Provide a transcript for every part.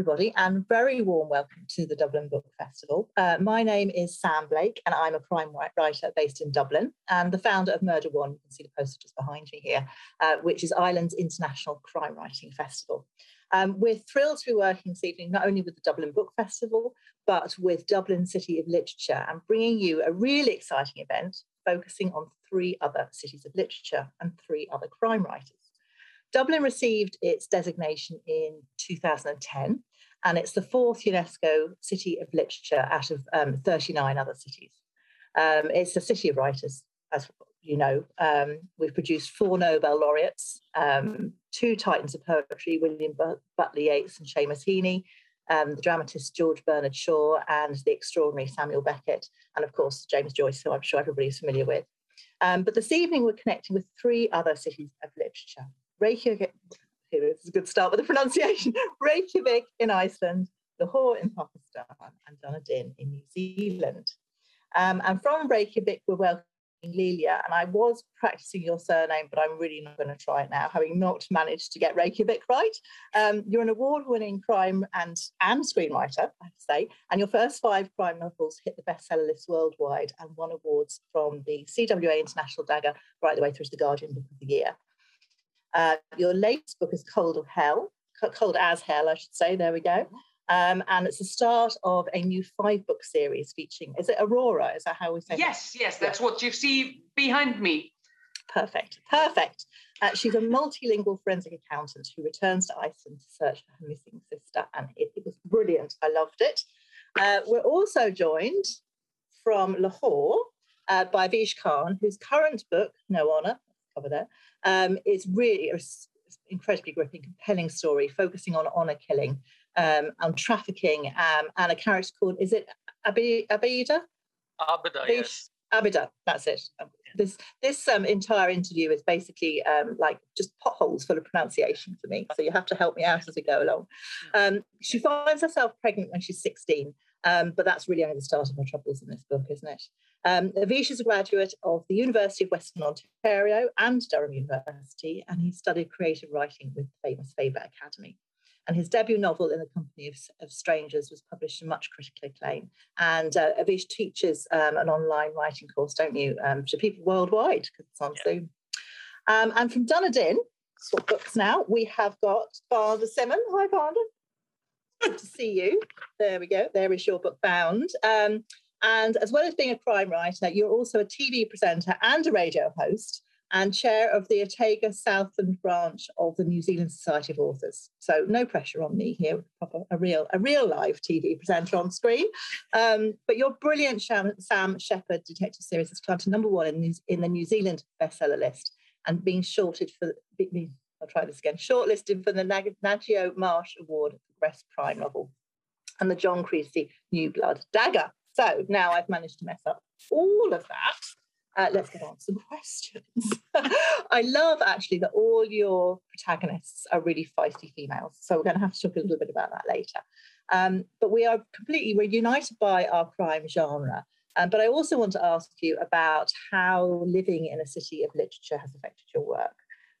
Everybody, and very warm welcome to the Dublin Book Festival. Uh, my name is Sam Blake, and I'm a crime writer based in Dublin and the founder of Murder One. You can see the poster just behind me here, uh, which is Ireland's international crime writing festival. Um, we're thrilled to be working this evening not only with the Dublin Book Festival, but with Dublin City of Literature and bringing you a really exciting event focusing on three other cities of literature and three other crime writers. Dublin received its designation in 2010, and it's the fourth UNESCO City of Literature out of um, 39 other cities. Um, it's a city of writers, as you know. Um, we've produced four Nobel laureates, um, two titans of poetry, William Butler Yeats and Seamus Heaney, um, the dramatist George Bernard Shaw, and the extraordinary Samuel Beckett, and of course, James Joyce, who I'm sure everybody's familiar with. Um, but this evening, we're connecting with three other cities of literature. Reykjavik, is a good start with the pronunciation, Reykjavik in Iceland, Lahore in Pakistan, and Dunedin in New Zealand. Um, and from Reykjavik, we're welcoming Lilja, and I was practicing your surname, but I'm really not going to try it now, having not managed to get Reykjavik right. Um, you're an award-winning crime and, and screenwriter, I have to say, and your first five crime novels hit the bestseller list worldwide and won awards from the CWA International Dagger right the way through to the Guardian Book of the Year. Uh, your latest book is Cold of Hell, Cold as Hell, I should say. There we go. Um, and it's the start of a new five book series featuring, is it Aurora? Is that how we say Yes, that? yes, that's yeah. what you see behind me. Perfect, perfect. Uh, she's a multilingual forensic accountant who returns to Iceland to search for her missing sister, and it, it was brilliant. I loved it. Uh, we're also joined from Lahore uh, by Awais Khan, whose current book, No Honor, cover there, um, is really an incredibly gripping, compelling story focusing on honor killing, um, on trafficking, um, and a character called, is it Abi, Abida? Abida, yes. Abida, that's it. This this um, entire interview is basically um, like just potholes full of pronunciation for me. So you have to help me out as we go along. Um, she finds herself pregnant when she's 16, um, but that's really only the start of her troubles in this book, isn't it? Um, Awais is a graduate of the University of Western Ontario and Durham University, and he studied creative writing with the famous Faber Academy. And his debut novel, In the Company of, of Strangers, was published to much critical acclaim. And uh, Awais teaches um, an online writing course, don't you, um, to people worldwide, because it's on yeah. Zoom. Um, and from Dunedin, swap books now, we have got Vanda Symon. Hi, Varda. Good to see you. There we go. There is your book bound. Um, and as well as being a crime writer, you're also a TV presenter and a radio host and chair of the Otago Southland branch of the New Zealand Society of Authors. So no pressure on me here, a real, a real live TV presenter on screen. Um, but your brilliant Sam Shephard detective series has climbed to number one in, in the New Zealand bestseller list and being shorted for, I'll try this again, shortlisted for the Ngaio Marsh Award for Best Crime Novel and the John Creasey New Blood Dagger. So now I've managed to mess up all of that. Uh, let's get on to some questions. I love actually that all your protagonists are really feisty females. So we're going to have to talk a little bit about that later. Um, but we are completely, we're united by our crime genre. Um, but I also want to ask you about how living in a city of literature has affected your work.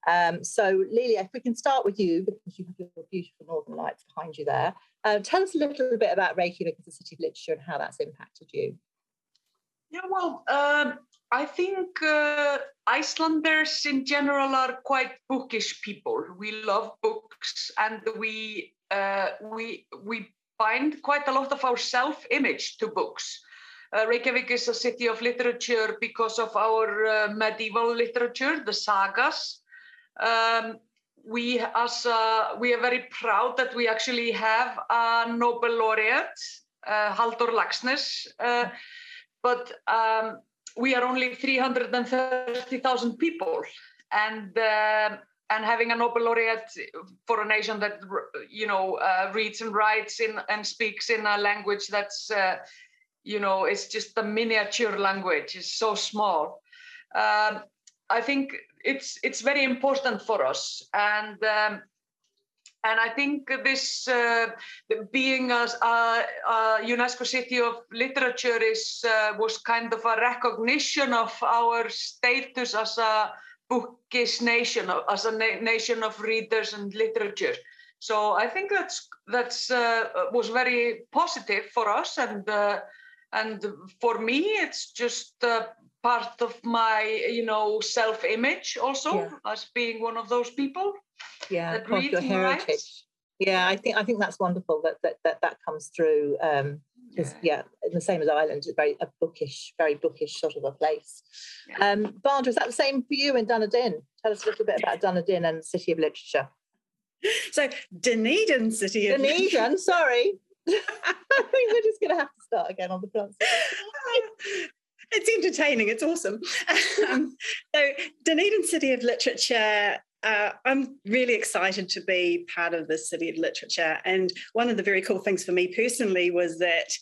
Um, so, Lilja, if we can start with you, because you have your beautiful Northern Lights behind you there, uh, tell us a little bit about Reykjavik as a city of literature and how that's impacted you. Yeah, well, um, I think uh, Icelanders in general are quite bookish people. We love books, and we uh, we we bind quite a lot of our self-image to books. Uh, Reykjavik is a city of literature because of our uh, medieval literature, the sagas. Um, we as uh, we are very proud that we actually have a Nobel laureate, uh, Laxness, uh, but um, we are only 330,000 people, and uh, and having a Nobel laureate for a nation that you know uh, reads and writes in and speaks in a language that's uh, you know it's just a miniature language, it's so small. Um, I think it's it's very important for us and um, and I think this uh, being a, a, a, UNESCO City of Literature is uh, was kind of a recognition of our status as a bookish nation, as a na nation of readers and literature. So I think that's that's uh, was very positive for us, and uh, and for me, it's just uh, part of my you know self-image also yeah. as being one of those people. Yeah, part of your heritage. Rights. Yeah, I think I think that's wonderful that that that, that comes through. Um, yeah. yeah, the same as Ireland, it's very a bookish, very bookish sort of a place. Yeah. Um, Barbara, is that the same for you in Dunedin? Tell us a little bit about Dunedin and the City of Literature. So Dunedin City of Dunedin, sorry. I think we're just going to have to start again on the pronunciation. entertaining. It's awesome. Um, so Dunedin City of Literature uh, I'm really excited to be part of the City of Literature. And one of the very cool things for me personally was that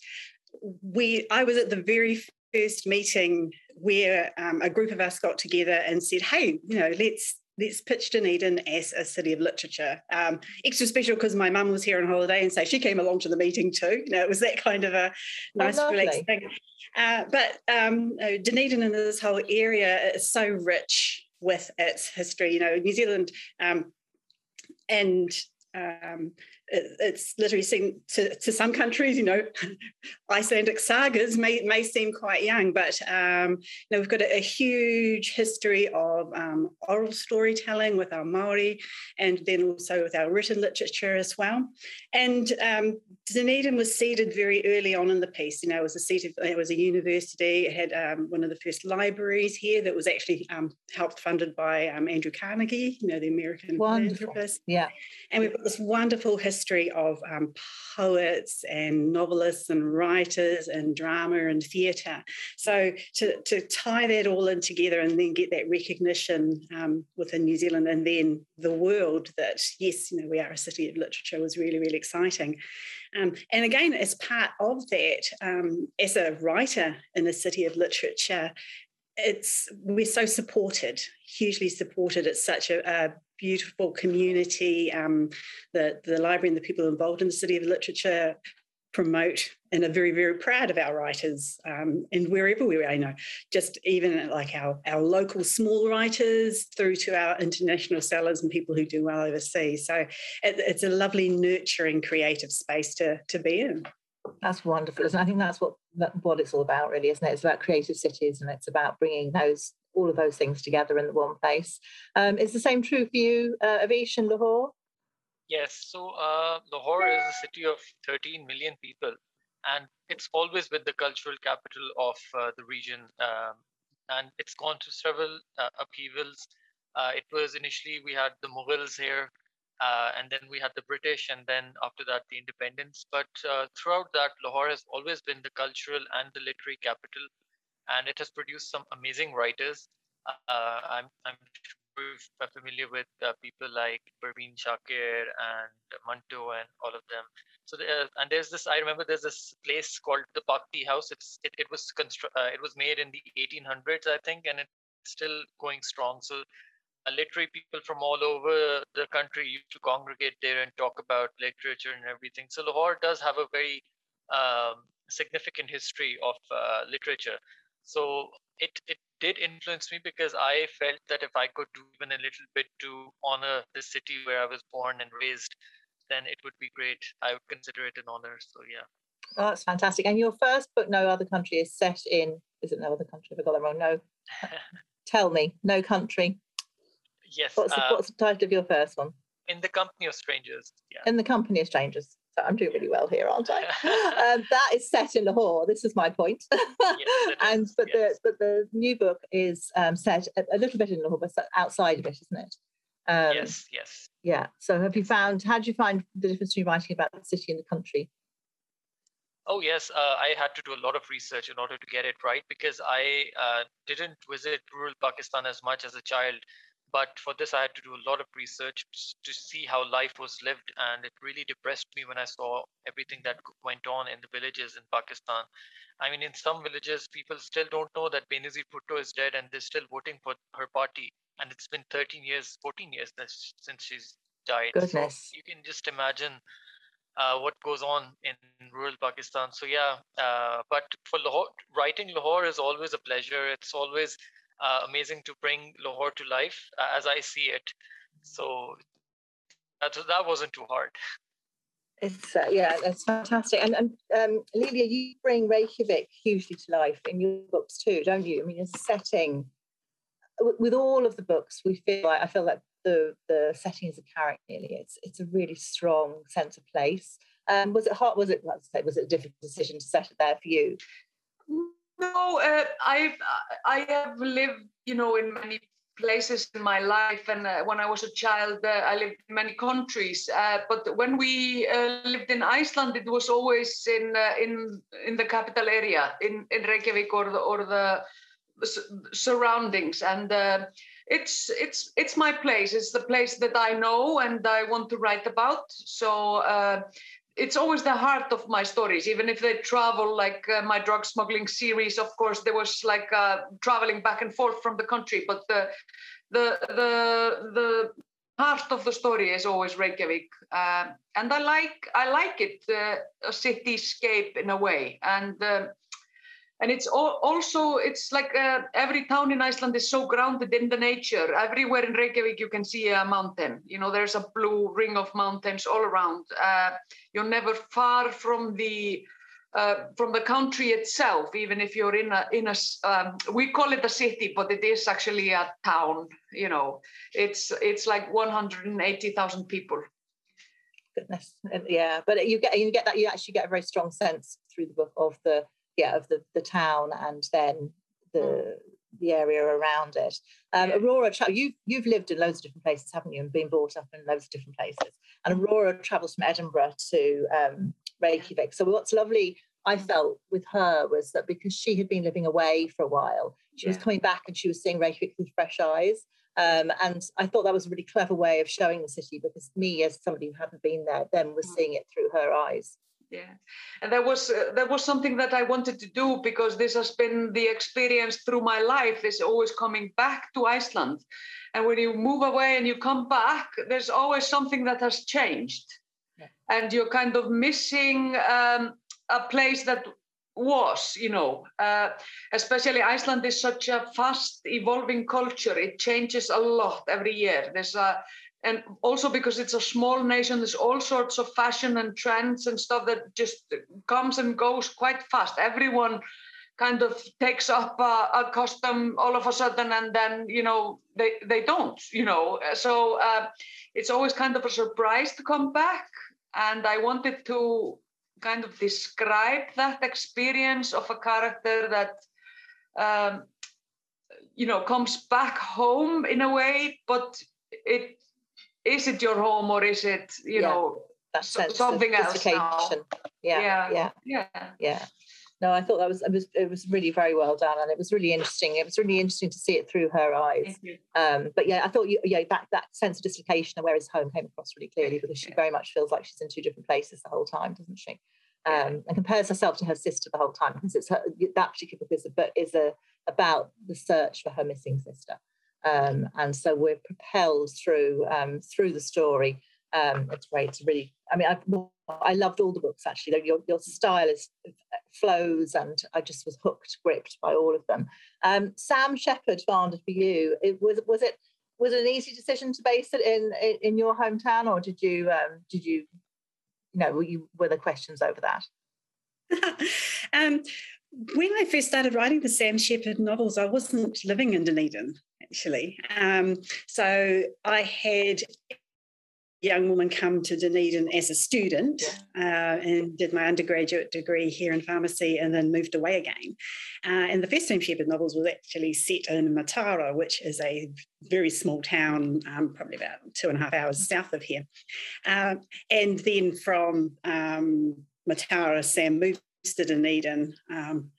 we I was at the very first meeting where um, a group of us got together and said, "Hey, you know, let's let's pitch Dunedin as a city of literature. Um, extra special because my mum was here on holiday, and so she came along to the meeting too. You know, it was that kind of a oh, nice, oh, relaxed thing. Uh, but um, Dunedin and this whole area is so rich with its history. You know, New Zealand um, and um, it's literally seen to, to some countries, you know, Icelandic sagas may, may seem quite young, but um, you know, we've got a, a huge history of um, oral storytelling with our Maori, and then also with our written literature as well. And um, Dunedin was seeded very early on in the piece. You know, it was a seat of, it was a university. It had um, one of the first libraries here that was actually um, helped funded by um, Andrew Carnegie, you know, the American philanthropist. Yeah, and we've got this wonderful history history of um, poets and novelists and writers and drama and theatre. So to, to tie that all in together and then get that recognition um, within New Zealand and then the world that, yes, you know, we are a city of literature was really, really exciting. Um, and again, as part of that, um, as a writer in a city of literature, it's we're so supported, hugely supported. It's such a, a beautiful community. Um, the the library and the people involved in the City of Literature promote and are very very proud of our writers um, and wherever we are. You know, just even like our our local small writers through to our international sellers and people who do well overseas. So it, it's a lovely, nurturing, creative space to to be in. That's wonderful, and I think that's what what it's all about, really, isn't it? It's about creative cities, and it's about bringing those all of those things together in the one place. Um, is the same true for you, uh, Awais and Lahore? Yes. So uh, Lahore is a city of 13 million people, and it's always been the cultural capital of uh, the region. Um, and it's gone through several uh, upheavals. Uh, it was initially we had the Mughals here, uh, and then we had the British, and then after that, the independence. But uh, throughout that, Lahore has always been the cultural and the literary capital, and it has produced some amazing writers. Uh, I'm, I'm familiar with uh, people like Parveen Shakir and Manto and all of them. So there, and there's this. I remember there's this place called the Pak Tea House. It's it, it was constru- uh, it was made in the 1800s, I think, and it's still going strong. So literary people from all over the country used to congregate there and talk about literature and everything. So Lahore does have a very um, significant history of uh, literature. So it it did influence me because I felt that if I could do even a little bit to honor the city where I was born and raised, then it would be great. I would consider it an honor. So yeah. Oh, that's fantastic. And your first book, No Other Country, is set in, is it No Other Country? Have I got that wrong? No. Tell me, No Country. Yes. What's the, uh, what's the title of your first one? In the Company of Strangers. Yeah. In the Company of Strangers. I'm doing really well here, aren't I? um, that is set in Lahore. This is my point. yes, and is, but yes. the but the new book is um, set a, a, little bit in Lahore, but outside of it, isn't it? Um, yes, yes. Yeah. So have you found? How do you find the difference between writing about the city and the country? Oh yes, uh, I had to do a lot of research in order to get it right because I uh, didn't visit rural Pakistan as much as a child but for this i had to do a lot of research to see how life was lived and it really depressed me when i saw everything that went on in the villages in pakistan i mean in some villages people still don't know that benazir bhutto is dead and they're still voting for her party and it's been 13 years 14 years since she's died Goodness. so you can just imagine uh, what goes on in rural Pakistan. So yeah, uh, but for Lahore, writing Lahore is always a pleasure. It's always uh, amazing to bring Lahore to life uh, as I see it. So that that wasn't too hard. It's uh, yeah, that's fantastic. And and um, Lilia, you bring Reykjavik hugely to life in your books too, don't you? I mean, a setting with all of the books, we feel like I feel like the the setting is a character. Really, it's it's a really strong sense of place. Um, was it hard? Was it was it a difficult decision to set it there for you? No, uh, I I have lived, you know, in many places in my life, and uh, when I was a child, uh, I lived in many countries. Uh, but when we uh, lived in Iceland, it was always in uh, in in the capital area, in in Reykjavik or the or the surroundings, and it's it's it's my place. It's the place that I know and I want to write about. So it's always the heart of my stories. Even if they travel like uh, my drug smuggling series of course there was like uh, traveling back and forth from the country. But the the the the heart of the story is always reykjavik. Uh, and i like i like it uh, a cityscape in a way. And uh, and it's also it's like uh, every town in iceland is so grounded in the nature. Everywhere in reykjavik you can see a mountain. You know there's a blue ring of mountains all around. Uh, you're never far from the uh, from the country itself even if you're in a in a um, we call it a city but it is actually a town you know. It's it's like 180000 people. Goodness. Yeah but you get you get that you actually get a very strong sense through the book of the yeah of the the town and then the mm. the area around it. Um, Aurora, tra- you've you've lived in loads of different places, haven't you, and been brought up in loads of different places. And Aurora travels from Edinburgh to um, Reykjavik. So what's lovely, I felt with her was that because she had been living away for a while, she yeah. was coming back and she was seeing Reykjavik with fresh eyes. Um, and I thought that was a really clever way of showing the city because me, as somebody who hadn't been there, then was mm. seeing it through her eyes yeah. And that was uh, that was something that i wanted to do because this has been the experience through my life. Is always coming back to iceland. And when you move away and you come back there's always something that has changed. Yeah. and you're kind of missing um, a place that was you know uh, especially iceland is such a fast evolving culture. It changes a lot every year. There's a and also because it's a small nation there's all sorts of fashion and trends and stuff that just comes and goes quite fast. Everyone kind of takes up a, a custom all of a sudden and then you know they they don't you know. So uh, it's always kind of a surprise to come back. And i wanted to kind of describe that experience of a character that um, you know comes back home in a way but it is it your home or is it you yeah, know something else now? Yeah, yeah, yeah, yeah, yeah. No, I thought that was it was it was really very well done, and it was really interesting. It was really interesting to see it through her eyes. Um, but yeah, I thought you, yeah that that sense of dislocation and where is home came across really clearly because she very much feels like she's in two different places the whole time, doesn't she? Um, and compares herself to her sister the whole time because it's her, that particular book is a, is a about the search for her missing sister. Um, and so we're propelled through um, through the story. Um, it's great. It's really. I mean, I, I loved all the books actually. Your your style is flows, and I just was hooked, gripped by all of them. Um, Sam Shephard founded for you. It was was it was it an easy decision to base it in in, in your hometown, or did you um, did you, you know, were you were there questions over that? um, when I first started writing the Sam Shephard novels, I wasn't living in Dunedin actually. Um, so I had a young woman come to Dunedin as a student uh, and did my undergraduate degree here in pharmacy and then moved away again. Uh, and the first Sam Shephard novels was actually set in Mataura, which is a very small town, um, probably about two and a half hours south of here. Uh, and then from um, Mataura, Sam moved to Dunedin. Um,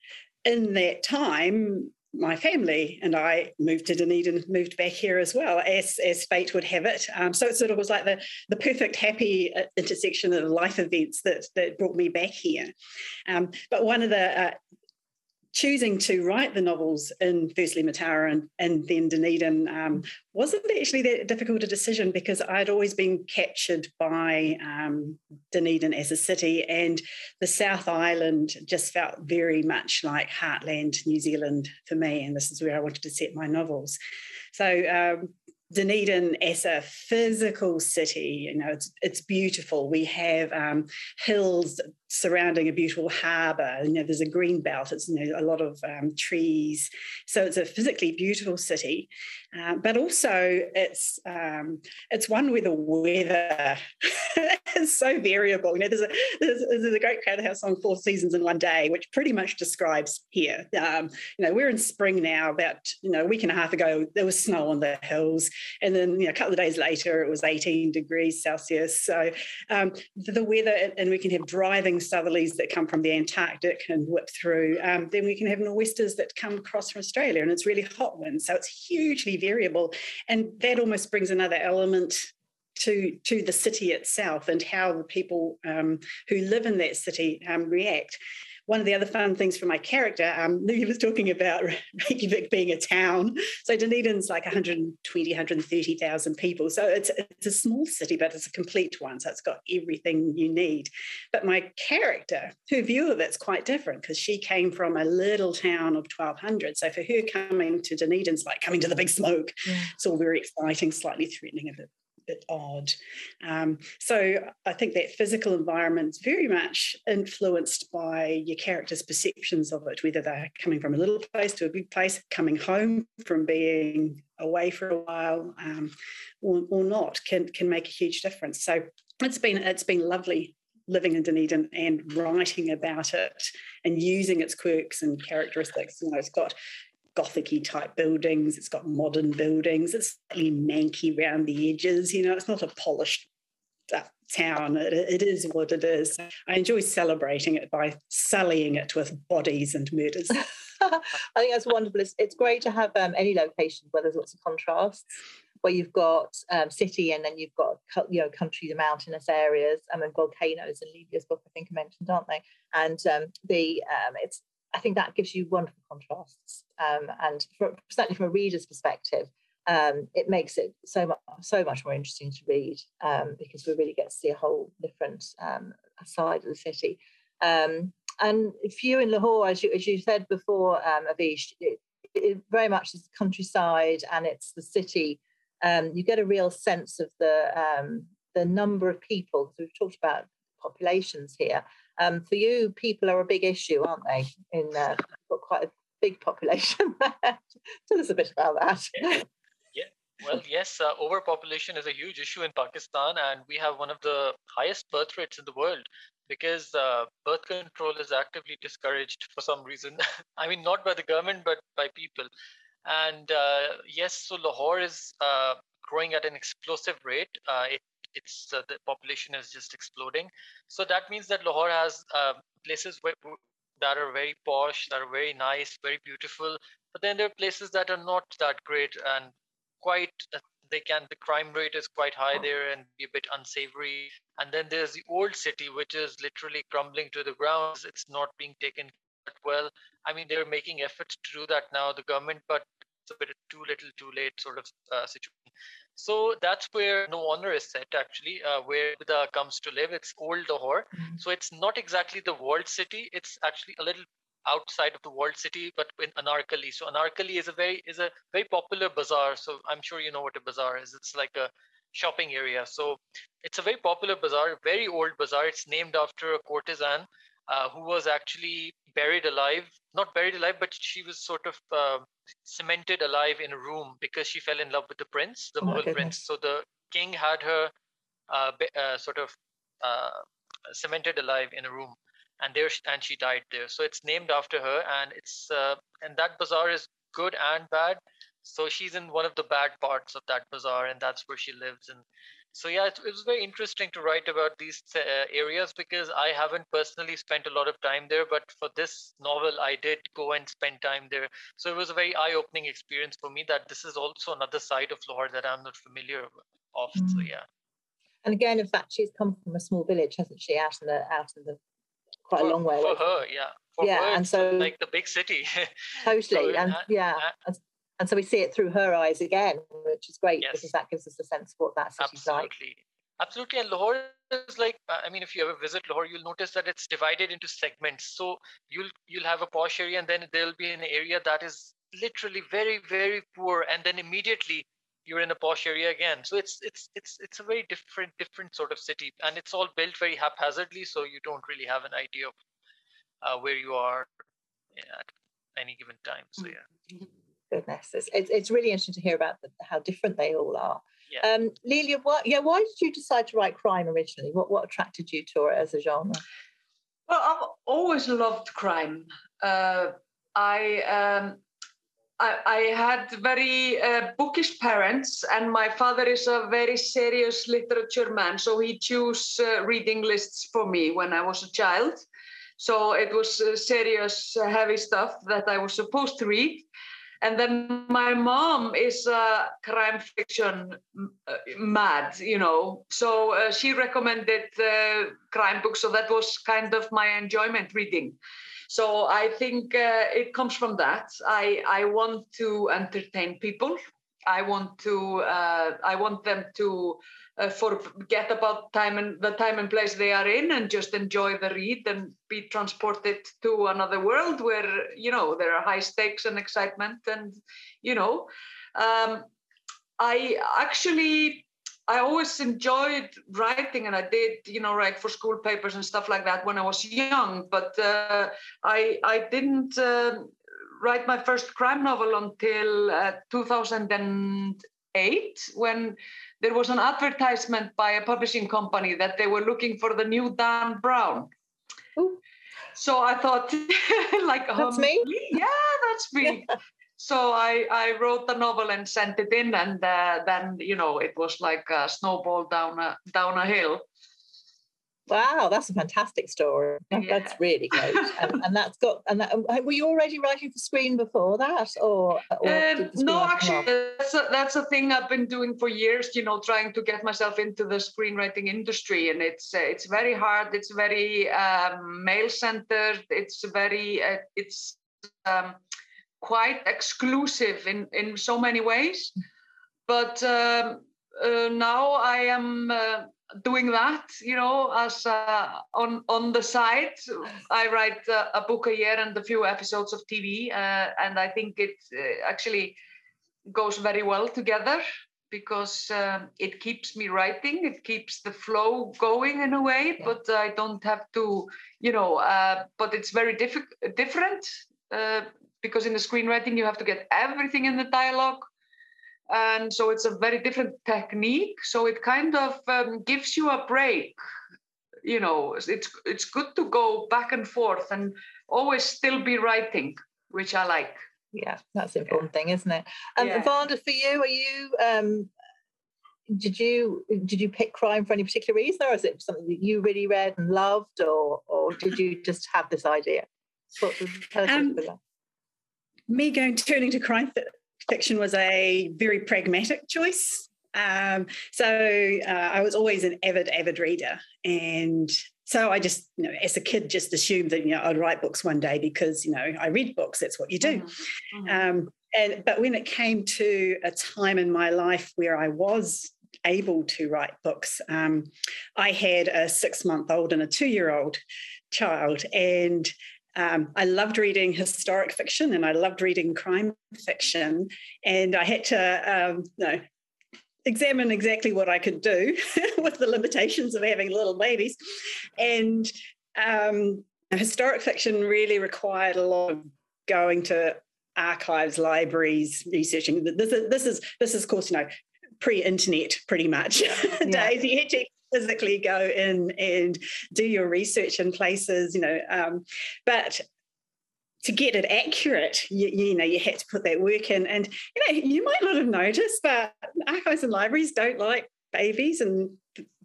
in that time, my family and I moved to Dunedin, moved back here as well, as as fate would have it. Um, so it sort of was like the the perfect happy uh, intersection of life events that that brought me back here. Um, but one of the uh, choosing to write the novels in firstly Mataura and, and then Dunedin um, wasn't actually that difficult a decision because I'd always been captured by um, Dunedin as a city and the South Island just felt very much like heartland New Zealand for me and this is where I wanted to set my novels. So um, Dunedin as a physical city, you know, it's it's beautiful. We have um, hills surrounding a beautiful harbour. You know, there's a green belt. It's you know a lot of um, trees, so it's a physically beautiful city. Uh, but also, it's um, it's one where the weather is so variable. You know, there's a there's, there's a great Crowded House song, Four Seasons in One Day, which pretty much describes here. Um, you know, we're in spring now. About you know a week and a half ago, there was snow on the hills and then you know, a couple of days later, it was 18 degrees Celsius. So um, the weather, and we can have driving southerlies that come from the Antarctic and whip through. Um, then we can have nor'westers that come across from Australia, and it's really hot winds. So it's hugely variable, and that almost brings another element to to the city itself and how the people um, who live in that city um, react one of the other fun things for my character, um, was talking about Reykjavik being a town. So Dunedin's like 120, 130,000 people. So it's, it's a small city, but it's a complete one. So it's got everything you need. But my character, her view of it's quite different because she came from a little town of 1,200. So for her, coming to Dunedin's like coming to the big smoke. Yeah. It's all very exciting, slightly threatening a bit bit odd. Um, so I think that physical environment is very much influenced by your character's perceptions of it, whether they're coming from a little place to a big place, coming home from being away for a while, um, or, or not, can can make a huge difference. So it's been it's been lovely living in Dunedin and writing about it and using its quirks and characteristics. You know, it's got gothicy type buildings. It's got modern buildings. It's slightly manky around the edges. You know, it's not a polished uh, town. It, it is what it is. I enjoy celebrating it by sullying it with bodies and murders. I think that's wonderful. It's, it's great to have um, any location where there's lots of contrasts, where you've got um, city and then you've got you know country, the mountainous areas, and then volcanoes And Livia's book, I think I mentioned, aren't they? And um, the um, it's I think that gives you wonderful contrasts. Um, and for, certainly from a reader's perspective, um, it makes it so much so much more interesting to read um, because we really get to see a whole different um, side of the city. Um, and for you in Lahore, as you, as you said before, um, Awais, it, it very much is countryside and it's the city. you get a real sense of the the number of people. So we've talked about populations here, um, for you, people are a big issue, aren't they? In uh, got quite a big population. Tell us a bit about that. Yeah. Well, yes, uh, overpopulation is a huge issue in Pakistan, and we have one of the highest birth rates in the world because uh, birth control is actively discouraged for some reason. I mean, not by the government, but by people. And uh, yes, so Lahore is uh, growing at an explosive rate. Uh, it it's uh, the population is just exploding. So that means that Lahore has uh, places where, that are very posh, that are very nice, very beautiful. But then there are places that are not that great and quite. Uh, they can the crime rate is quite high there and be a bit unsavory. And then there's the old city, which is literally crumbling to the ground. It's not being taken well. I mean, they're making efforts to do that now, the government, but it's a bit too little, too late sort of uh, situation. So that's where no honor is set actually, uh, where Abida comes to live. It's old Lahore. Mm-hmm. So it's not exactly the walled city. It's actually a little outside of the walled city, but in Anarkali. So Anarkali is a very is a very popular bazaar. So I'm sure you know what a bazaar is. It's like a shopping area. So it's a very popular bazaar, very old bazaar. It's named after a courtesan uh, who was actually buried alive, not buried alive, but she was sort of uh, cemented alive in a room because she fell in love with the prince, the oh Mughal prince. So the king had her uh, uh, sort of uh, cemented alive in a room, and there and she died there. So it's named after her, and it's uh, and that bazaar is good and bad. So she's in one of the bad parts of that bazaar, and that's where she lives. And so yeah it, it, was very interesting to write about these uh, areas because i haven't personally spent a lot of time there but for this novel i did go and spend time there. So it was a very eye-opening experience for me that this is also another side of lahore that i'm not familiar of. Mm. so yeah. And again in fact she's come from a small village hasn't she? Out in the out in the quite for, a long way for her yeah. For yeah her, and so like the big city. Totally so, and yeah. and, and so we see it through her eyes again, which is great yes. because that gives us a sense of what that city's Absolutely. like. Absolutely. And Lahore is like, uh, I mean, if you ever visit Lahore, you'll notice that it's divided into segments. So you'll you'll have a posh area, and then there'll be an area that is literally very, very poor, and then immediately you're in a posh area again. So it's it's it's it's a very different different sort of city, and it's all built very haphazardly, so you don't really have an idea of uh, where you are at any given time. So yeah. Goodness, it's, it's, it's really interesting to hear about the, how different they all are. Yeah. Um, Lelia, what, yeah, why did you decide to write crime originally? What what attracted you to it as a genre? Well, I've always loved crime. Uh, I, um, I, I had very uh, bookish parents, and my father is a very serious literature man, so he chose uh, reading lists for me when I was a child. So it was uh, serious, uh, heavy stuff that I was supposed to read. And then my mom is a crime fiction uh, mad, you know. So uh, she recommended uh, crime books. So that was kind of my enjoyment reading. So I think uh, it comes from that. I, I want to entertain people. I want to uh, I want them to uh, forget about time and the time and place they are in and just enjoy the read and be transported to another world where you know there are high stakes and excitement and you know um, i actually i always enjoyed writing and i did you know write for school papers and stuff like that when i was young but uh, i i didn't uh, write my first crime novel until uh, 2008 when there was an advertisement by a publishing company that they were looking for the new Dan Brown. Ooh. So I thought, like, that's um, me. Yeah, that's me. So I, I wrote the novel and sent it in, and uh, then you know it was like a snowball down a down a hill. Wow, that's a fantastic story. Yeah. That's really great, and, and, that's got. And that, were you already writing for screen before that, or, or um, no? Actually, that's a, that's a thing I've been doing for years. You know, trying to get myself into the screenwriting industry, and it's uh, it's very hard. It's very um, male centered. It's very uh, it's um, quite exclusive in in so many ways. But um, uh, now I am uh, doing that you know as uh, on on the side i write uh, a book a year and a few episodes of tv uh, and i think it uh, actually goes very well together because um, it keeps me writing it keeps the flow going in a way yeah. but i don't have to you know uh, but it's very diff- different uh, because in the screenwriting you have to get everything in the dialogue and so it's a very different technique. So it kind of um, gives you a break you know it's it's good to go back and forth and always still be writing which i like. Yeah that's the important yeah. thing isn't it? Um, yeah. Vanda, for you are you um did you did you pick crime for any particular reason or is it something that you really read and loved or or did you just have this idea? Um, me going turning to crime fiction was a very pragmatic choice. Um, so uh, I was always an avid, avid reader. And so I just, you know, as a kid, just assumed that, you know, I'd write books one day because, you know, I read books, that's what you do. Mm-hmm. mm-hmm. Um, and, but when it came to a time in my life where I was able to write books, um, I had a six month old and a two year old child. And um, I loved reading historic fiction and I loved reading crime fiction. And I had to um, you know, examine exactly what I could do with the limitations of having little babies. And um, historic fiction really required a lot of going to archives, libraries, researching. This is this is this is, of course, you know, pre-internet pretty much yeah. days. You had to physically go in and do your research in places, you know. Um, but to get it accurate, you, you, know, you had to put that work in. And you know, you might not have noticed, but archives and libraries don't like babies and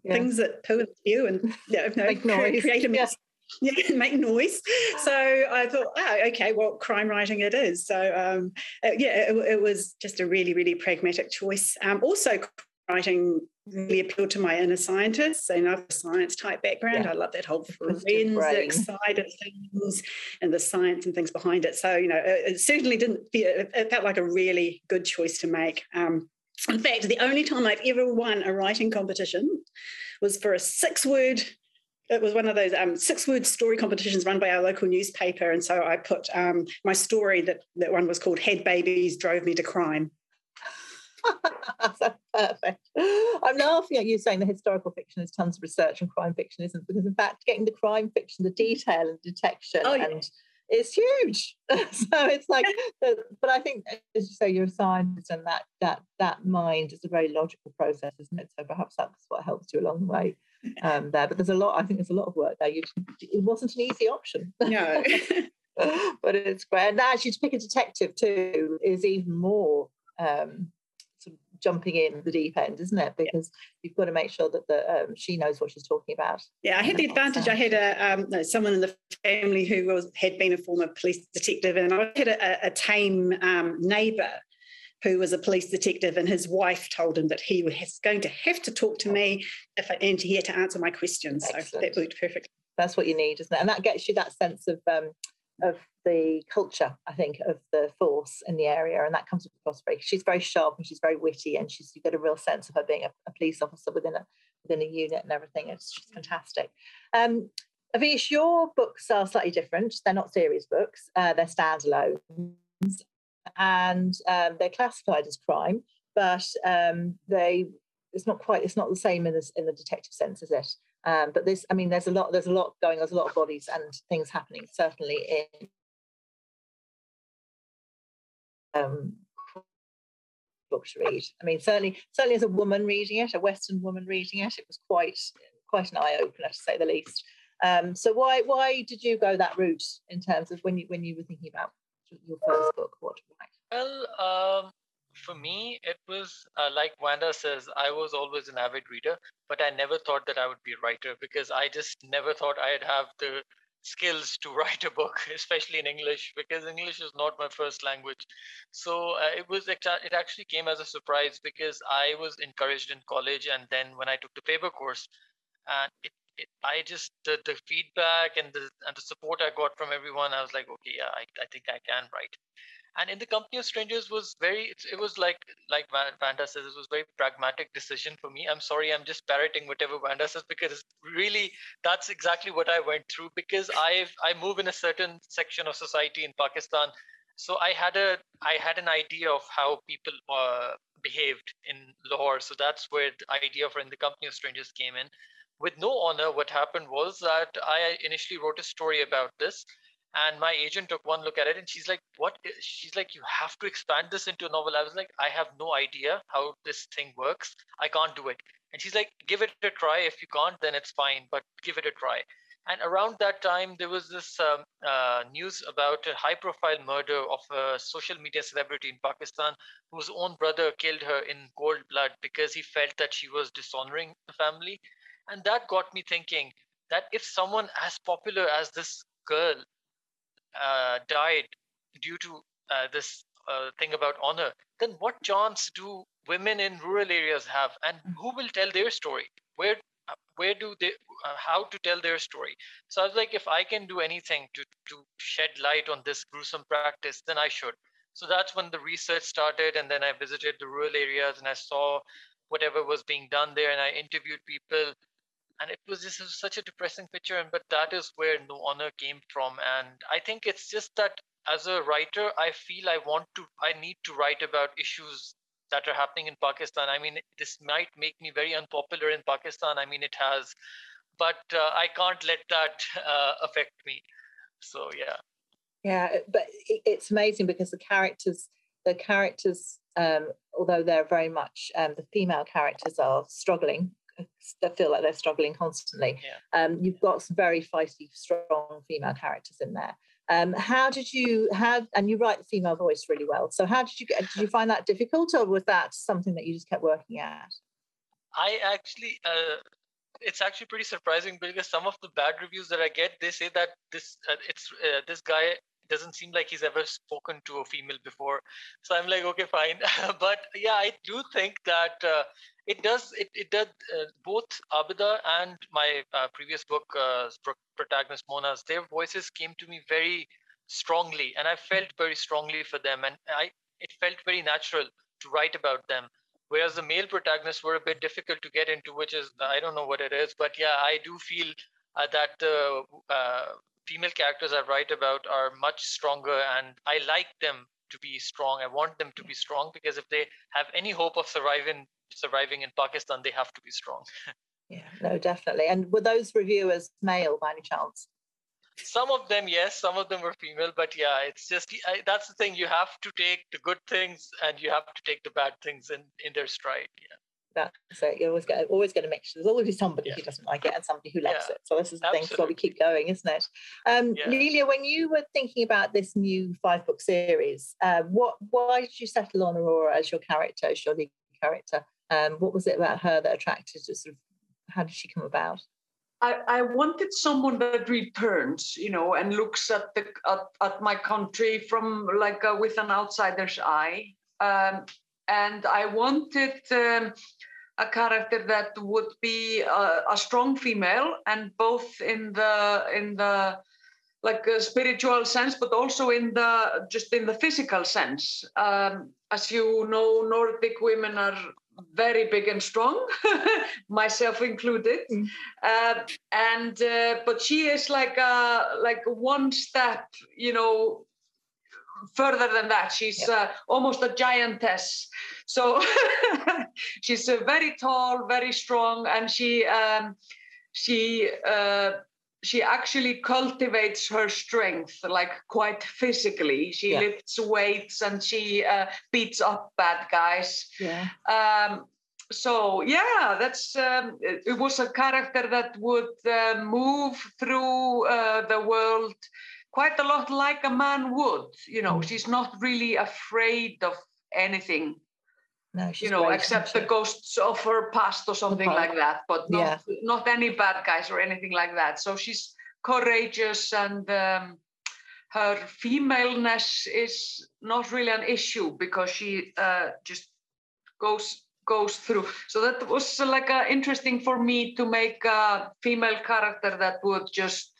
yeah. things that poo and spew and you know, make noise. create a mess. Yeah. yeah, make noise. So I thought, oh, okay, well, crime writing it is. So um, uh, yeah, it, it, was just a really, really pragmatic choice. Um, also, writing really appealed to my inner scientist, so another science type background. Yeah. I love that whole forensic side of things and the science and things behind it. So, you know, it, it certainly didn't feel, it felt like a really good choice to make. Um, in fact, the only time I've ever won a writing competition was for a six word it was one of those um, six word story competitions run by our local newspaper. And so I put um, my story that that one was called Had Babies Drove Me to Crime. That's perfect. I'm laughing at you saying the historical fiction is tons of research and crime fiction isn't, because in fact, getting the crime fiction, the detail and detection oh, yeah. and is huge. so it's like, but I think, as you say, you're a scientist, and that that that mind is a very logical process, isn't it? So perhaps that's what helps you along the way um, there. But there's a lot. I think there's a lot of work there. You, it wasn't an easy option. No. but it's great. And actually, to pick a detective too is even more um, jumping in the deep end, isn't it? Because yeah. you've got to make sure that the um, she knows what she's talking about. Yeah, I had the advantage. I had a um, no, someone in the family who was had been a former police detective, and I had a, a tame um, neighbour who was a police detective, and his wife told him that he was going to have to talk to me if I, and he had to answer my questions. Excellent. So that worked perfectly. That's what you need, isn't it? And that gets you that sense of um, of the culture, I think, of the force in the area, and that comes across very. She's very sharp and she's very witty, and she's you get a real sense of her being a, a police officer within a within a unit and everything. It's just fantastic. Um, Awais, your books are slightly different. They're not series books; uh, they're standalones, and um, they're classified as crime, but um, they it's not quite it's not the same in the, in the detective sense, is it? Um, but this, I mean, there's a lot, there's a lot going, there's a lot of bodies and things happening, certainly in um, book to read. I mean, certainly, certainly as a woman reading it, a Western woman reading it, it was quite, quite an eye opener to say the least. Um, so why, why did you go that route in terms of when you, when you were thinking about your first book? What? Well, um, for me, it was uh, like Wanda says, I was always an avid reader, but I never thought that I would be a writer because I just never thought I'd have the skills to write a book, especially in English, because English is not my first language. So uh, it was it actually came as a surprise because I was encouraged in college, and then when I took the Faber course, and it, it I just the, the feedback and the and the support I got from everyone, I was like, okay, yeah, I, I think I can write and in the company of strangers was very it was like like vanda says it was very pragmatic decision for me. I'm sorry i'm just parroting whatever vanda says because really that's exactly what i went through because i i move in a certain section of society in pakistan. So i had a i had an idea of how people uh, behaved in lahore. So that's where the idea for in the company of strangers came in. With no honor what happened was that i initially wrote a story about this and my agent took one look at it and she's like what she's like you have to expand this into a novel. I was like i have no idea how this thing works. I can't do it. And she's like give it a try. If you can't then it's fine but give it a try. And around that time there was this um, uh, news about a high profile murder of a social media celebrity in pakistan whose own brother killed her in cold blood because he felt that she was dishonoring the family. And that got me thinking that if someone as popular as this girl died due to uh, this uh, thing about honor, then what chance do women in rural areas have, and mm. who will tell their story? Where uh, where do they uh, how to tell their story so i was like if i can do anything to to shed light on this gruesome practice then i should so that's when the research started and then i visited the rural areas and i saw whatever was being done there and i interviewed people and it was just such a depressing picture and but that is where no honor came from. And i think it's just that as a writer i feel i want to i need to write about issues that are happening in pakistan. I mean this might make me very unpopular in pakistan. I mean it has but uh, i can't let that uh, affect me. So yeah. Yeah but it's amazing because the characters the characters um, although they're very much um, the female characters are struggling feel like they're struggling constantly. Yeah. Um, you've got some very feisty, strong female characters in there. Um, how did you have? And you write the female voice really well. So how did you get? Did you find that difficult, or was that something that you just kept working at? I actually. Uh, it's actually pretty surprising because some of the bad reviews that I get, they say that this uh, it's uh, this guy doesn't seem like he's ever spoken to a female before. So I'm like, okay, fine. but yeah, I do think that uh, it does it, it does uh, both abida and my uh, previous book uh, protagonist mona's their voices came to me very strongly and i felt very strongly for them and i it felt very natural to write about them whereas the male protagonists were a bit difficult to get into which is i don't know what it is but yeah i do feel uh, that the uh, female characters i write about are much stronger and i like them to be strong. I want them to be strong because if they have any hope of surviving surviving in Pakistan, they have to be strong. yeah, no, definitely. And were those reviewers male by any chance? Some of them, yes. Some of them were female, but yeah, it's just I, that's the thing. You have to take the good things and you have to take the bad things in in their stride. Yeah that so you're always going always going to make sure there's always somebody yeah. who doesn't like it and somebody who loves yeah. it so this is the Absolutely. thing so we keep going isn't it um yeah. Lilja when you were thinking about this new five book series uh, what why did you settle on Aurora as your character as your lead character um what was it about her that attracted you sort of how did she come about I, I wanted someone that returns, you know, and looks at the at, at my country from like uh, with an outsider's eye. Um, and I wanted um, a character that would be a, a, strong female, and both in the in the like a spiritual sense, but also in the just in the physical sense. Um, as you know, Nordic women are very big and strong, myself included. Mm. Uh, and uh, but she is like a like one step, you know, further than that. She's uh, almost a giantess. So she's uh, very tall, very strong, and she um, she uh, she actually cultivates her strength like quite physically. She yeah. lifts weights and she uh, beats up bad guys. Yeah. Um, so yeah, that's um, it was a character that would uh, move through uh, the world quite a lot like a man would. You know, mm. she's not really afraid of anything. No, you know, except the ghosts of her past or something like that, but not yeah. not any bad guys or anything like that. So she's courageous and um, her femaleness is not really an issue because she uh, just goes goes through. So that was like uh, interesting for me to make a female character that would just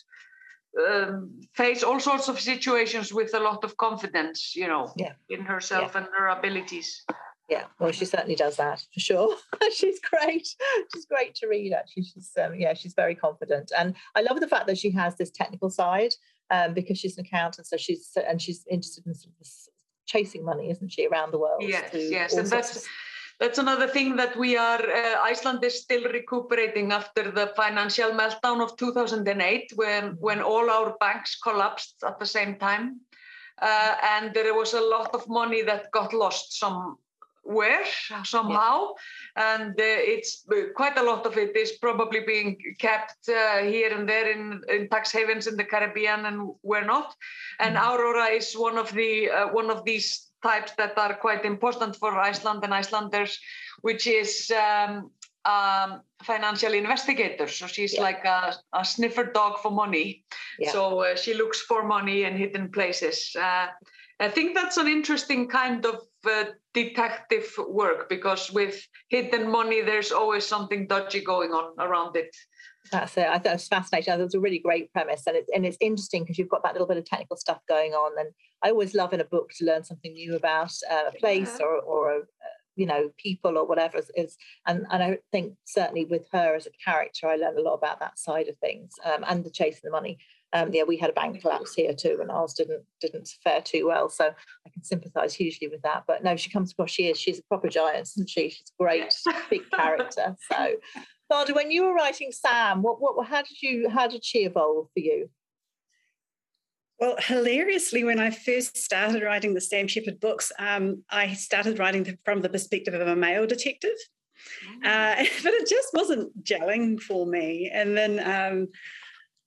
um, face all sorts of situations with a lot of confidence, you know, yeah. in herself yeah. and her abilities. Yeah, well, she certainly does that for sure. she's great. She's great to read. Actually, she's um, yeah, she's very confident, and I love the fact that she has this technical side um, because she's an accountant, so she's and she's interested in sort of chasing money, isn't she, around the world? Yes, yes, and that's that's another thing that we are, uh, Iceland is still recuperating after the financial meltdown of 2008 when, when all our banks collapsed at the same time. Uh, and there was a lot of money that got lost somewhere, somehow. Yeah. And uh, it's quite a lot of it is probably being kept uh, here and there in, in, tax havens in the Caribbean and where not. And mm-hmm. Aurora is one of the uh, one of these types that are quite important for Iceland and Icelanders, which is um, um, financial investigator. So she's yeah. like a, a, sniffer dog for money. Yeah. So uh, she looks for money in hidden places. Uh, I think that's an interesting kind of uh, detective work because with hidden money, there's always something dodgy going on around it. That's it. I thought it was fascinating. I thought it was a really great premise, and it's and it's interesting because you've got that little bit of technical stuff going on. And I always love in a book to learn something new about uh, a place yeah. or or a, uh, you know people or whatever is, is, and and I think certainly with her as a character, I learned a lot about that side of things um, and the chasing the money. Um, yeah, we had a bank collapse here too, and ours didn't didn't fare too well. So I can sympathise hugely with that. But no, she comes across. She is. She's a proper giant, isn't she? She's a great big character. So Vanda, when you were writing Sam, what, what, how did you, how did she evolve for you? Well, hilariously, when I first started writing the Sam Shephard books, um, I started writing from the perspective of a male detective. Oh. Uh, but it just wasn't gelling for me. And then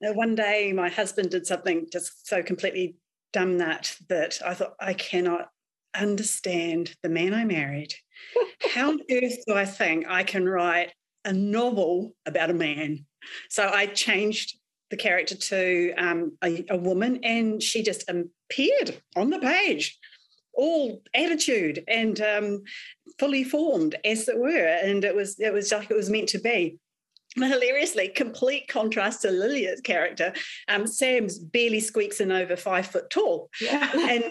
um, one day, my husband did something just so completely dumb that that I thought I cannot understand the man I married. How on earth do I think I can write a novel about a man. So I changed the character to um, a, a, woman, and she just appeared on the page, all attitude and um, fully formed, as it were. And it was it was like it was meant to be. But hilariously, complete contrast to Lilja's character. Um, Sam's barely squeaks in over five foot tall, yeah. and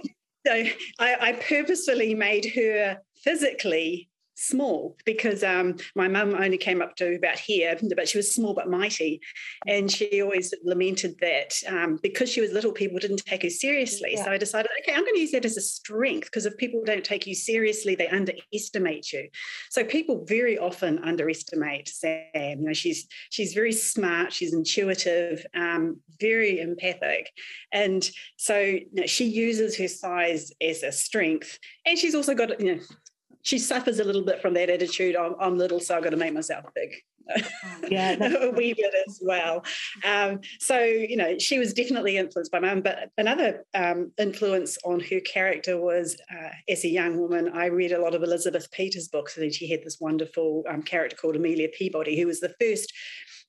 so I, I purposefully made her physically small because um, my mum only came up to about here, but she was small but mighty. And she always lamented that um, because she was little, people didn't take her seriously. Yeah. So I decided, okay, I'm going to use that as a strength because if people don't take you seriously, they underestimate you. So people very often underestimate Sam. You know, she's she's very smart, she's intuitive, um, very empathic, and so you know, she uses her size as a strength. And she's also got you know she suffers a little bit from that attitude. I'm, I'm little, so I've got to make myself big. yeah, a wee bit as well. Um, so you know, she was definitely influenced by mum. But another um, influence on her character was, uh, as a young woman, I read a lot of Elizabeth Peters books, and she had this wonderful um, character called Amelia Peabody, who was the first.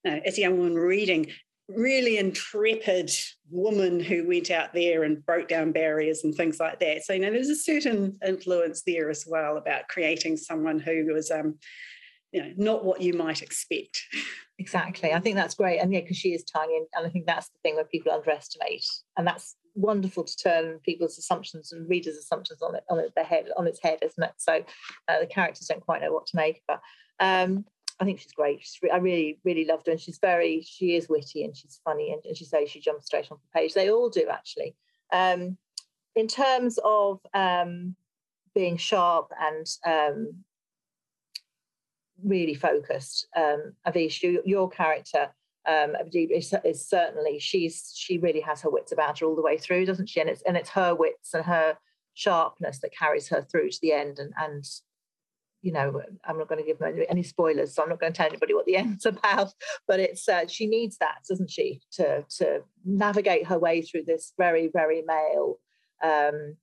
Uh, as a young woman reading really intrepid woman who went out there and broke down barriers and things like that. So, you know, there's a certain influence there as well about creating someone who was, um, you know, not what you might expect. Exactly. I think that's great. And yeah, because she is tiny. And, and I think that's the thing where people underestimate. And that's wonderful to turn people's assumptions and readers' assumptions on it on it, their head on its head, isn't it? So uh, the characters don't quite know what to make. But um, I think she's great. She's re- I really, really loved her, and she's very, she is witty and she's funny, and, and she says she jumps straight off the page. They all do actually. Um, in terms of um, being sharp and um, really focused, um, Awais, you, your character um, is, is, certainly she's she really has her wits about her all the way through, doesn't she? And it's and it's her wits and her sharpness that carries her through to the end, and and you know, I'm not going to give any spoilers, so I'm not going to tell anybody what the end's about. But it's uh, she needs that, doesn't she, to to navigate her way through this very very male, um,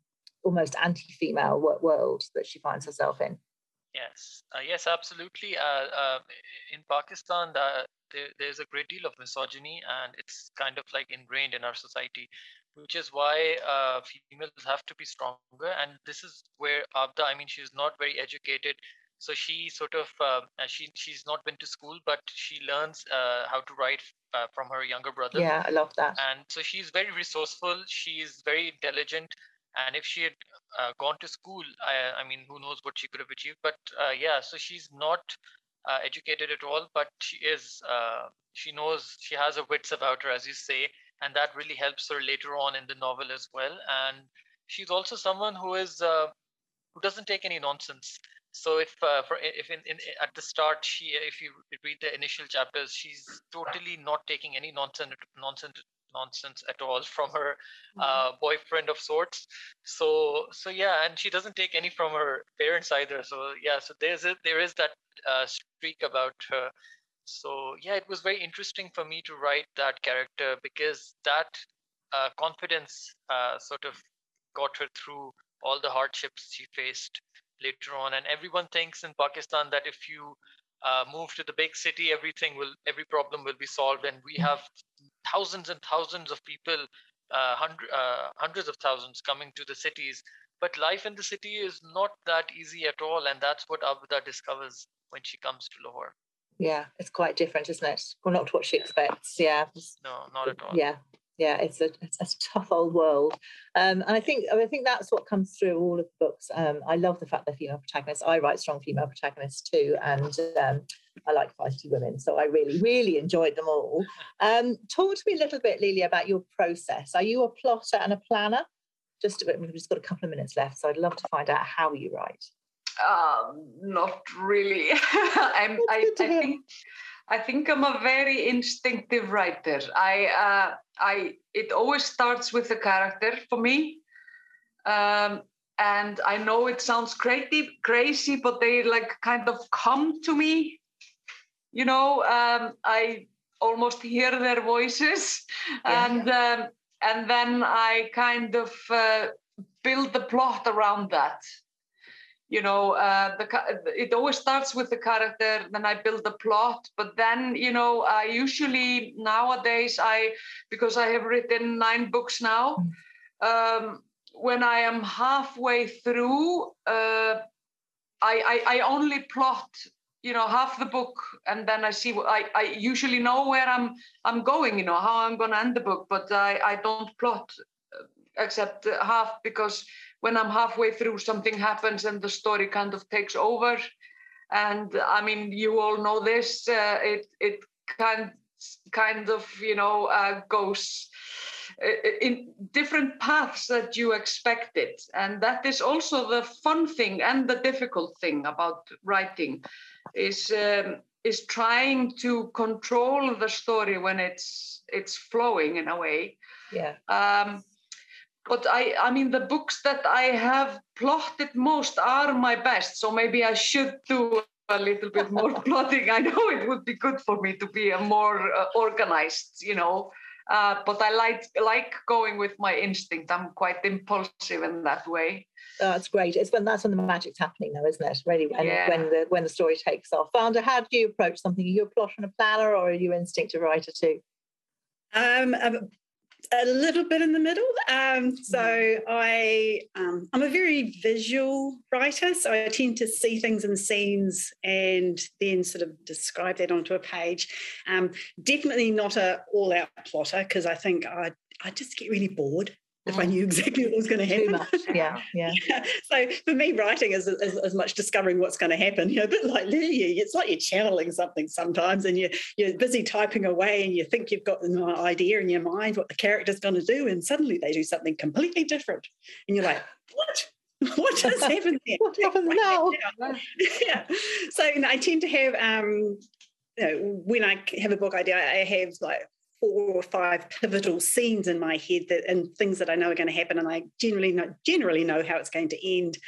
almost anti-female world that she finds herself in. Yes, uh, yes, absolutely. Uh, uh in Pakistan, there, there's a great deal of misogyny, and it's kind of like ingrained in our society which is why uh, females have to be stronger. And this is where Abida, I mean, she's not very educated. So she sort of, uh, she she's not been to school, but she learns uh, how to write uh, from her younger brother. Yeah, I love that. And so she's very resourceful. She's very intelligent. And if she had uh, gone to school, I, I mean, who knows what she could have achieved. But uh, yeah, so she's not educated at all, but she is, she knows, she has her wits about her, as you say and that really helps her later on in the novel as well. And she's also someone who is uh, who doesn't take any nonsense. So if uh, for if in, in at the start she if you read the initial chapters, she's totally not taking any nonsense nonsense nonsense at all from her mm-hmm. uh, boyfriend of sorts. So so yeah, and she doesn't take any from her parents either. So yeah, so there's a, there is that uh, streak about her so yeah it was very interesting for me to write that character because that uh, confidence uh, sort of got her through all the hardships she faced later on. And everyone thinks in pakistan that if you uh, move to the big city everything will every problem will be solved. And we have thousands and thousands of people uh, uh, hundreds of thousands coming to the cities. But life in the city is not that easy at all. And that's what Abida discovers when she comes to lahore yeah it's quite different isn't it? Well not what she expects yeah. No not at all. Yeah yeah it's a it's a tough old world. Um, and i think i think that's what comes through all of the books. Um, i love the fact they're female protagonists. I write strong female protagonists too and um, i like feisty women so i really really enjoyed them all. Um, talk to me a little bit Lilja about your process. Are you a plotter and a planner? Just a bit, we've just got a couple of minutes left so i'd love to find out how you write um, not really. I'm, I, I, think I think I'm a very instinctive writer. I uh, I it always starts with the character for me. Um, and I know it sounds crazy, crazy, but they like kind of come to me. You know, um, I almost hear their voices, yeah. and um, and then I kind of uh, build the plot around that you know uh, the it always starts with the character then i build the plot but then you know i usually nowadays i because i have written nine books now hmm. um, when i am halfway through uh, I, I, I only plot you know half the book and then i see what I, I usually know where i'm i'm going you know how i'm going to end the book but i i don't plot uh, except half because when I'm halfway through, something happens and the story kind of takes over. and I mean, you all know this. Uh, it it kind kind of you know uh, goes uh, in different paths that you expected, and that is also the fun thing and the difficult thing about writing, is um, is trying to control the story when it's it's flowing in a way. Yeah. Um, but I, I mean, the books that I have plotted most are my best. So maybe I should do a little bit more plotting. I know it would be good for me to be a more uh, organized, you know. Uh, but I like like going with my instinct. I'm quite impulsive in that way. That's great. It's when that's when the magic's happening, though, isn't it? Really, when, Yeah. when the when the story takes off. Vanda, how do you approach something? Are you a plotter and a planner, or are you an instinctive writer too? Um, a, a little bit in the middle. Um, so I, um, I'm a very visual writer, so I tend to see things in scenes and then sort of describe that onto a page. Um, definitely not a all-out plotter because I think I I just get really bored if I knew exactly what was going to Too happen. much. Yeah, yeah. so for me, writing is, is as much discovering what's going to happen. You know, a bit like Lily, it's like you're channeling something sometimes, and you're you're busy typing away, and you think you've got an idea in your mind what the character's going to do, and suddenly they do something completely different, and you're like, what? What just happened there? What that now? yeah. So you know, I tend to have um, you know, when I have a book idea, I have like four or five pivotal scenes in my head that and things that I know are going to happen, and I generally know generally know how it's going to end.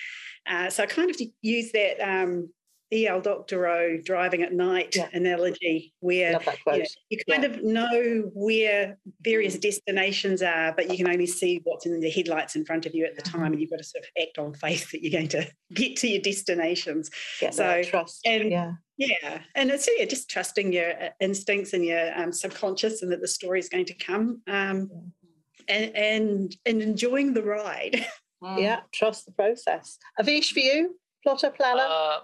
Uh, so I kind of use that um, E.L. Doctorow driving at night Yeah. analogy, where you, know, you kind of know where various destinations are, but you can only see what's in the headlights in front of you at the time, and you've got to sort of act on faith that you're going to get to your destinations. Get so- trust. and- yeah. Yeah, and it's yeah, just trusting your uh, instincts and your um, subconscious, and that the story is going to come, um, and and and enjoying the ride. Mm. Yeah, trust the process. Awais, for you, plotter, planner? Uh,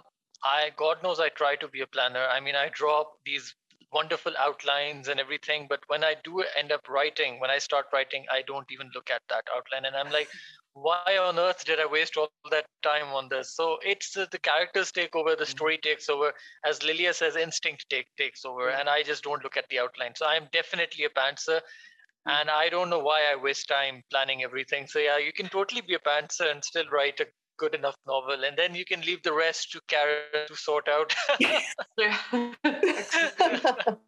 I God knows I try to be a planner. I mean, I draw up these wonderful outlines and everything, but when I do end up writing, when I start writing, I don't even look at that outline, and I'm like, why on earth did I waste all that time on this? So it's uh, the characters take over, the story takes over. As Lilja says, instinct take takes over, and I just don't look at the outline. So I'm definitely a pantser. And I don't know why I waste time planning everything. So yeah, you can totally be a pantser and still write a good enough novel, and then you can leave the rest to Karen to sort out.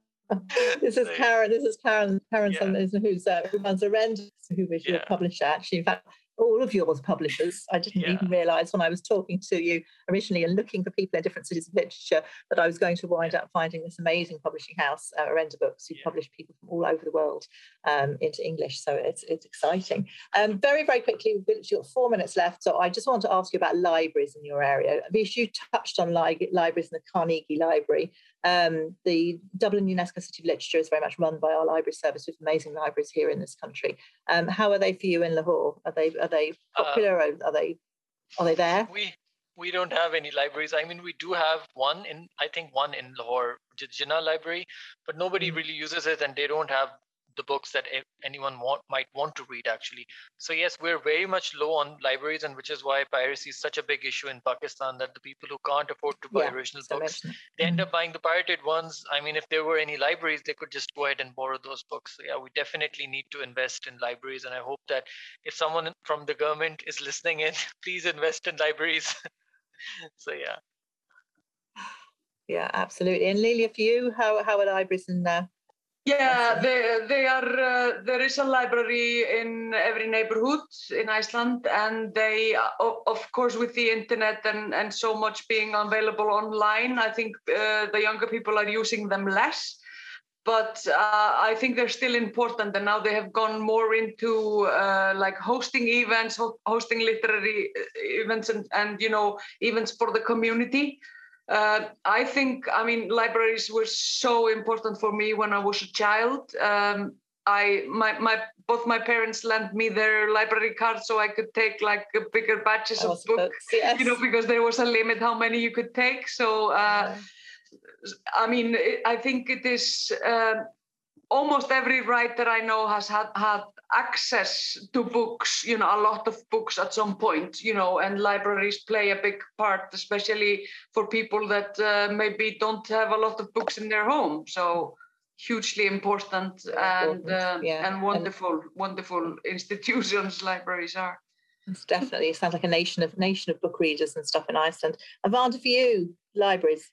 This is Karen. This is Karen. Karen, Yeah. Who's uh, who runs Orenda, who is your Yeah. publisher. Actually, in fact, all of yours publishers. I didn't Yeah. even realise when I was talking to you originally and looking for people in different cities of literature that I was going to wind up finding this amazing publishing house, uh, Orenda Books, who Yeah. publish people from all over the world um, into English. So it's it's exciting. Um, very very quickly, we've got four minutes left. So I just want to ask you about libraries in your area. Awais, you touched on li- libraries in the Carnegie Library. Um, the Dublin UNESCO City of Literature is very much run by our library service with amazing libraries here in this country. Um, how are they for you in Lahore? Are they are they Uh, popular? or are they are they there? we we don't have any libraries. I mean, we do have one in I think one in Lahore, Jinnah Library, but nobody Mm. really uses it, and they don't have the books that anyone want, might want to read actually. So yes, we're very much low on libraries, and which is why piracy is such a big issue in Pakistan. That the people who can't afford to buy Yeah, original So books, they end Mm. up buying the pirated ones. I mean, if there were any libraries, they could just go ahead and borrow those books. So yeah, we definitely need to invest in libraries, and I hope that if someone from the government is listening in, please invest in libraries. so yeah, Yeah, absolutely. And Lilja, for you, how how are libraries in there? Yeah, they, they are. Uh, there is a library in every neighborhood in Iceland, and they, of course, with the internet and, and so much being available online, I think uh, the younger people are using them less. But uh, I think they're still important, and now they have gone more into uh, like hosting events, ho- hosting literary uh, events, and, and you know events for the community. Uh, I think, I mean, libraries were so important for me when I was a child. Um, I, my, my, both my parents lent me their library cards so I could take like bigger batches of books, yes. you know, because there was a limit how many you could take. So, uh. I mean, I think it is um almost every writer I know has had, had access to books, you know, a lot of books at some point, you know, and libraries play a big part, especially for people that uh, maybe don't have a lot of books in their home. So hugely important and uh, yeah. and wonderful, and, wonderful institutions libraries are. It's definitely it sounds like a nation of nation of book readers and stuff in Iceland. Avanda, for you, libraries.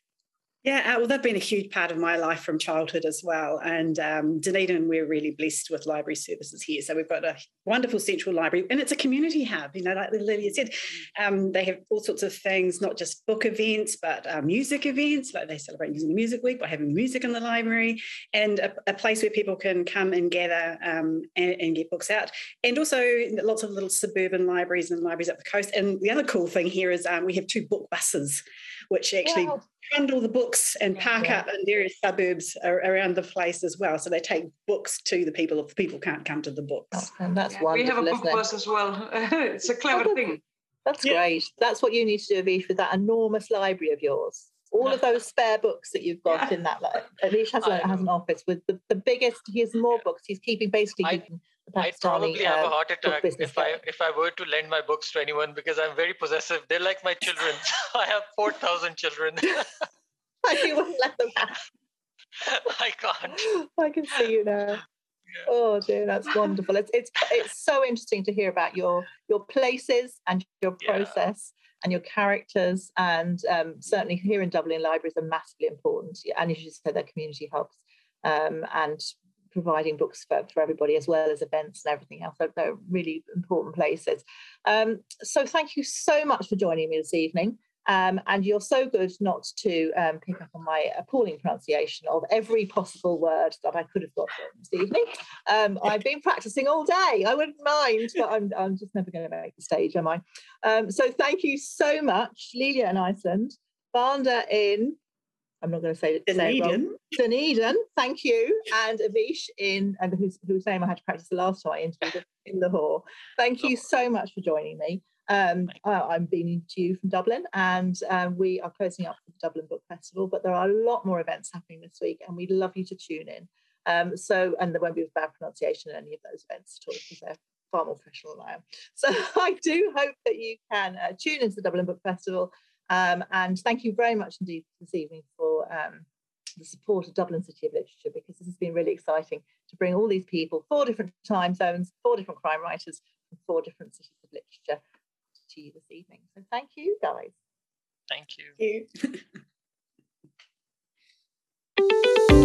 Yeah, uh, well, they've been a huge part of my life from childhood as well. And um, Dunedin, we're really blessed with library services here. So we've got a wonderful central library, and it's a community hub. You know, like Lilja said, um, they have all sorts of things, not just book events, but uh, music events. Like they celebrate Zealand Music Week by having music in the library, and a, a place where people can come and gather um, and, and, get books out. And also lots of little suburban libraries and libraries up the coast. And the other cool thing here is um, we have two book buses, which actually. Wow bundle the books and park yeah. up in various suburbs around the place as well. So they take books to the people if the people can't come to the books. And that's yeah, We have a book bus as well. it's a clever oh, thing. That's yeah. great. That's what you need to do, Awais, with that enormous library of yours. All of those spare books that you've got in that. Like, Awais has, has an office with the, the biggest. He has more books. He's keeping basically. I, keeping I'd probably have a uh, heart attack if I if I were to lend my books to anyone because I'm very possessive. They're like my children. I have four thousand children. you wouldn't let them have. I can't. I can see you now. Yeah. Oh dear, that's wonderful. It's it's it's so interesting to hear about your your places and your process yeah. and your characters, and um, certainly here in Dublin, libraries are massively important. And as you said, they're community hubs, um, and providing books for, for everybody as well as events and everything else. They're, they're really important places. Um, so thank you so much for joining me this evening. Um, and you're so good not to um, pick up on my appalling pronunciation of every possible word that I could have got this evening. Um, I've been practicing all day. I wouldn't mind, but I'm, I'm just never going to make the stage, am I? Um, so thank you so much, Lilja in Iceland, Vanda in I'm not going to say. Say Dunedin, thank you. And Awais in, and whose, whose name I had to practice the last time I interviewed in Lahore. Thank you so much for joining me. Um, I, am being to you from Dublin, and um, we are closing up the Dublin Book Festival, but there are a lot more events happening this week, and we'd love you to tune in. Um, so, and there won't be a bad pronunciation in any of those events at all because they're far more professional than I am. So, I do hope that you can uh, tune into the Dublin Book Festival um, and thank you very much indeed this evening for um, the support of Dublin City of Literature because this has been really exciting to bring all these people, four different time zones, four different crime writers from four different cities of literature to you this evening. So thank you guys. Thank you. Thank you.